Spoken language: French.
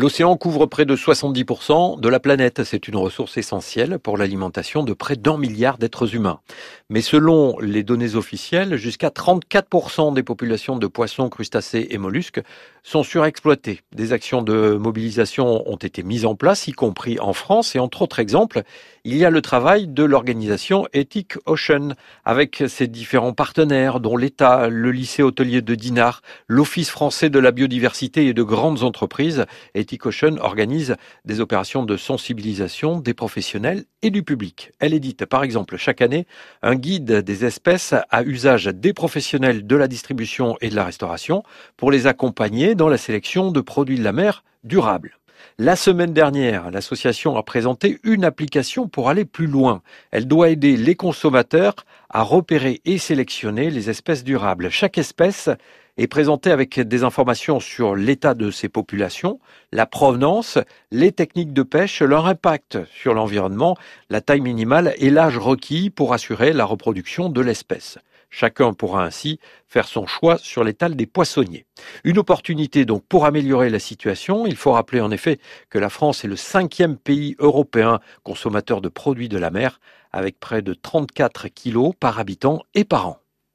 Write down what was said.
L'océan couvre près de 70% de la planète. C'est une ressource essentielle pour l'alimentation de près d'un milliard d'êtres humains. Mais selon les données officielles, jusqu'à 34% des populations de poissons, crustacés et mollusques sont surexploitées. Des actions de mobilisation ont été mises en place, y compris en France. Et entre autres exemples, il y a le travail de l'organisation Ethic Ocean, avec ses différents partenaires, dont l'État, le lycée hôtelier de Dinard, l'Office français de la biodiversité et de grandes entreprises. Ocean organise des opérations de sensibilisation des professionnels et du public. Elle édite par exemple chaque année un guide des espèces à usage des professionnels de la distribution et de la restauration pour les accompagner dans la sélection de produits de la mer durables. La semaine dernière, l'association a présenté une application pour aller plus loin. Elle doit aider les consommateurs à repérer et sélectionner les espèces durables. Chaque espèce est présentée avec des informations sur l'état de ses populations, la provenance, les techniques de pêche, leur impact sur l'environnement, la taille minimale et l'âge requis pour assurer la reproduction de l'espèce. Chacun pourra ainsi faire son choix sur l'étal des poissonniers. Une opportunité donc pour améliorer la situation. Il faut rappeler en effet que la France est le cinquième pays européen consommateur de produits de la mer avec près de 34 kilos par habitant et par an.